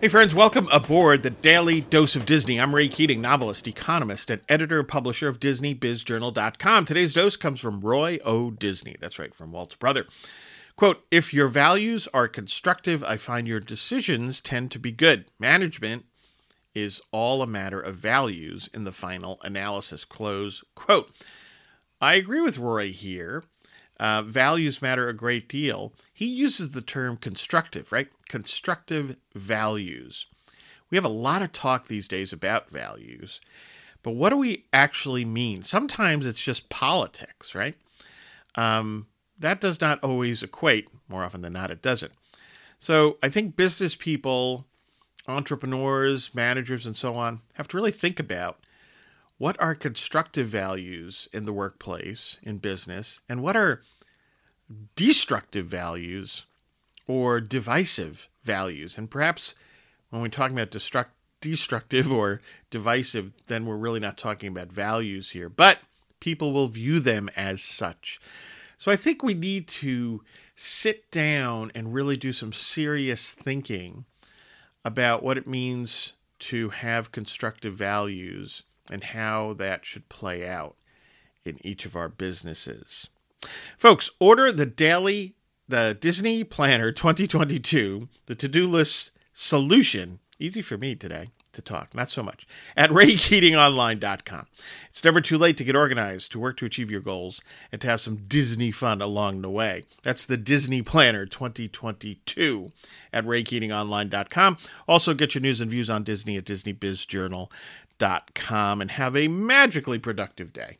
Hey, friends, welcome aboard the Daily Dose of Disney. I'm Ray Keating, novelist, economist, and editor publisher of DisneyBizJournal.com. Today's dose comes from Roy O. Disney. That's right, from Walt's brother. Quote If your values are constructive, I find your decisions tend to be good. Management is all a matter of values in the final analysis. Close quote. I agree with Roy here. Uh, values matter a great deal. He uses the term constructive, right? Constructive values. We have a lot of talk these days about values, but what do we actually mean? Sometimes it's just politics, right? Um, that does not always equate. More often than not, it doesn't. So I think business people, entrepreneurs, managers, and so on have to really think about what are constructive values in the workplace, in business, and what are destructive values or divisive values. And perhaps when we're talking about destruct, destructive or divisive, then we're really not talking about values here, but people will view them as such. So I think we need to sit down and really do some serious thinking about what it means to have constructive values and how that should play out in each of our businesses. Folks, order the daily, the Disney Planner 2022, the to do list solution. Easy for me today to talk, not so much, at raykeatingonline.com. It's never too late to get organized, to work to achieve your goals, and to have some Disney fun along the way. That's the Disney Planner 2022 at raykeatingonline.com. Also, get your news and views on Disney at disneybizjournal.com and have a magically productive day.